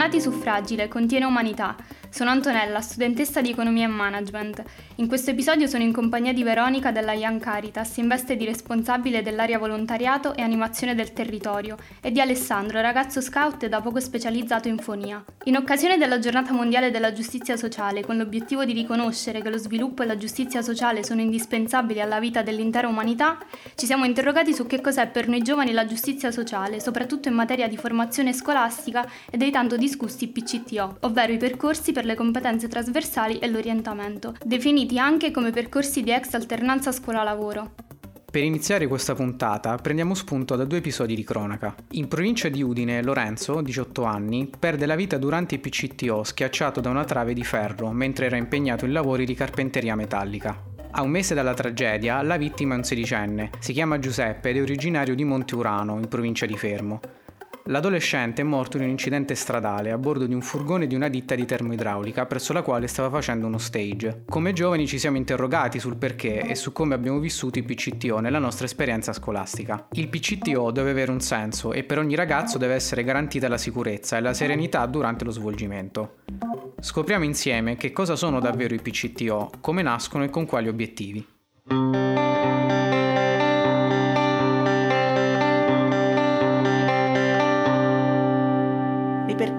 Bentornati su Fragile, contiene umanità. Sono Antonella, studentessa di Economia e Management. In questo episodio sono in compagnia di Veronica della Young Caritas, in veste di responsabile dell'area volontariato e animazione del territorio, e di Alessandro, ragazzo scout da poco specializzato in fonia. In occasione della Giornata Mondiale della Giustizia Sociale, con l'obiettivo di riconoscere che lo sviluppo e la giustizia sociale sono indispensabili alla vita dell'intera umanità, ci siamo interrogati su che cos'è per noi giovani la giustizia sociale, soprattutto in materia di formazione scolastica e dei tanto discussi PCTO, ovvero i percorsi per le competenze trasversali e l'orientamento, definiti anche come percorsi di ex alternanza scuola-lavoro. Per iniziare questa puntata prendiamo spunto da due episodi di cronaca. In provincia di Udine, Lorenzo, 18 anni, perde la vita durante il PCTO schiacciato da una trave di ferro mentre era impegnato in lavori di carpenteria metallica. A un mese dalla tragedia, la vittima è un sedicenne, si chiama Giuseppe ed è originario di Monte Urano, in provincia di Fermo. L'adolescente è morto in un incidente stradale a bordo di un furgone di una ditta di termoidraulica presso la quale stava facendo uno stage. Come giovani ci siamo interrogati sul perché e su come abbiamo vissuto il PCTO nella nostra esperienza scolastica. Il PCTO deve avere un senso e per ogni ragazzo deve essere garantita la sicurezza e la serenità durante lo svolgimento. Scopriamo insieme che cosa sono davvero i PCTO, come nascono e con quali obiettivi.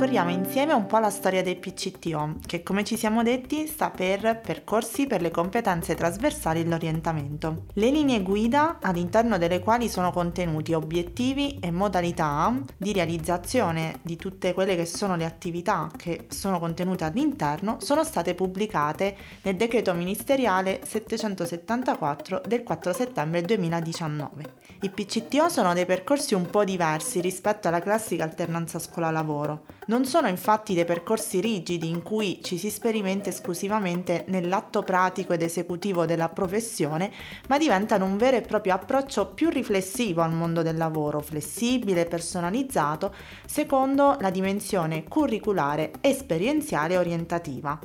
Ripercorriamo insieme un po' la storia del PCTO, che come ci siamo detti sta per percorsi per le competenze trasversali e l'orientamento. Le linee guida all'interno delle quali sono contenuti obiettivi e modalità di realizzazione di tutte quelle che sono le attività che sono contenute all'interno sono state pubblicate nel decreto ministeriale 774 del 4 settembre 2019. I PCTO sono dei percorsi un po' diversi rispetto alla classica alternanza scuola-lavoro. Non sono infatti dei percorsi rigidi in cui ci si sperimenta esclusivamente nell'atto pratico ed esecutivo della professione, ma diventano un vero e proprio approccio più riflessivo al mondo del lavoro, flessibile e personalizzato, secondo la dimensione curriculare, esperienziale e orientativa.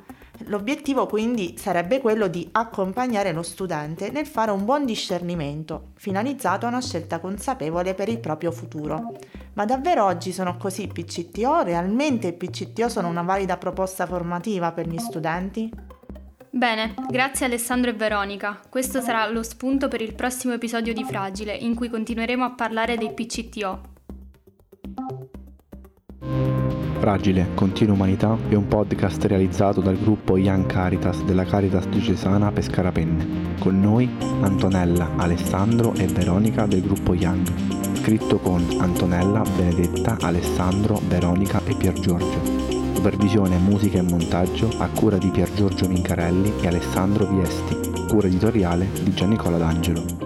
L'obiettivo quindi sarebbe quello di accompagnare lo studente nel fare un buon discernimento, finalizzato a una scelta consapevole per il proprio futuro. Ma davvero oggi sono così i PCTO? Realmente i PCTO sono una valida proposta formativa per gli studenti? Bene, grazie Alessandro e Veronica. Questo sarà lo spunto per il prossimo episodio di Fragile, in cui continueremo a parlare dei PCTO. Fragile, Continua Umanità è un podcast realizzato dal gruppo Young Caritas della Caritas diocesana Pescara Penne. Con noi Antonella, Alessandro e Veronica del gruppo Young. Scritto con Antonella, Benedetta, Alessandro, Veronica e Pier Giorgio. Supervisione, musica e montaggio a cura di Pier Giorgio Mincarelli e Alessandro Viesti. Cura editoriale di Giannicola D'Angelo.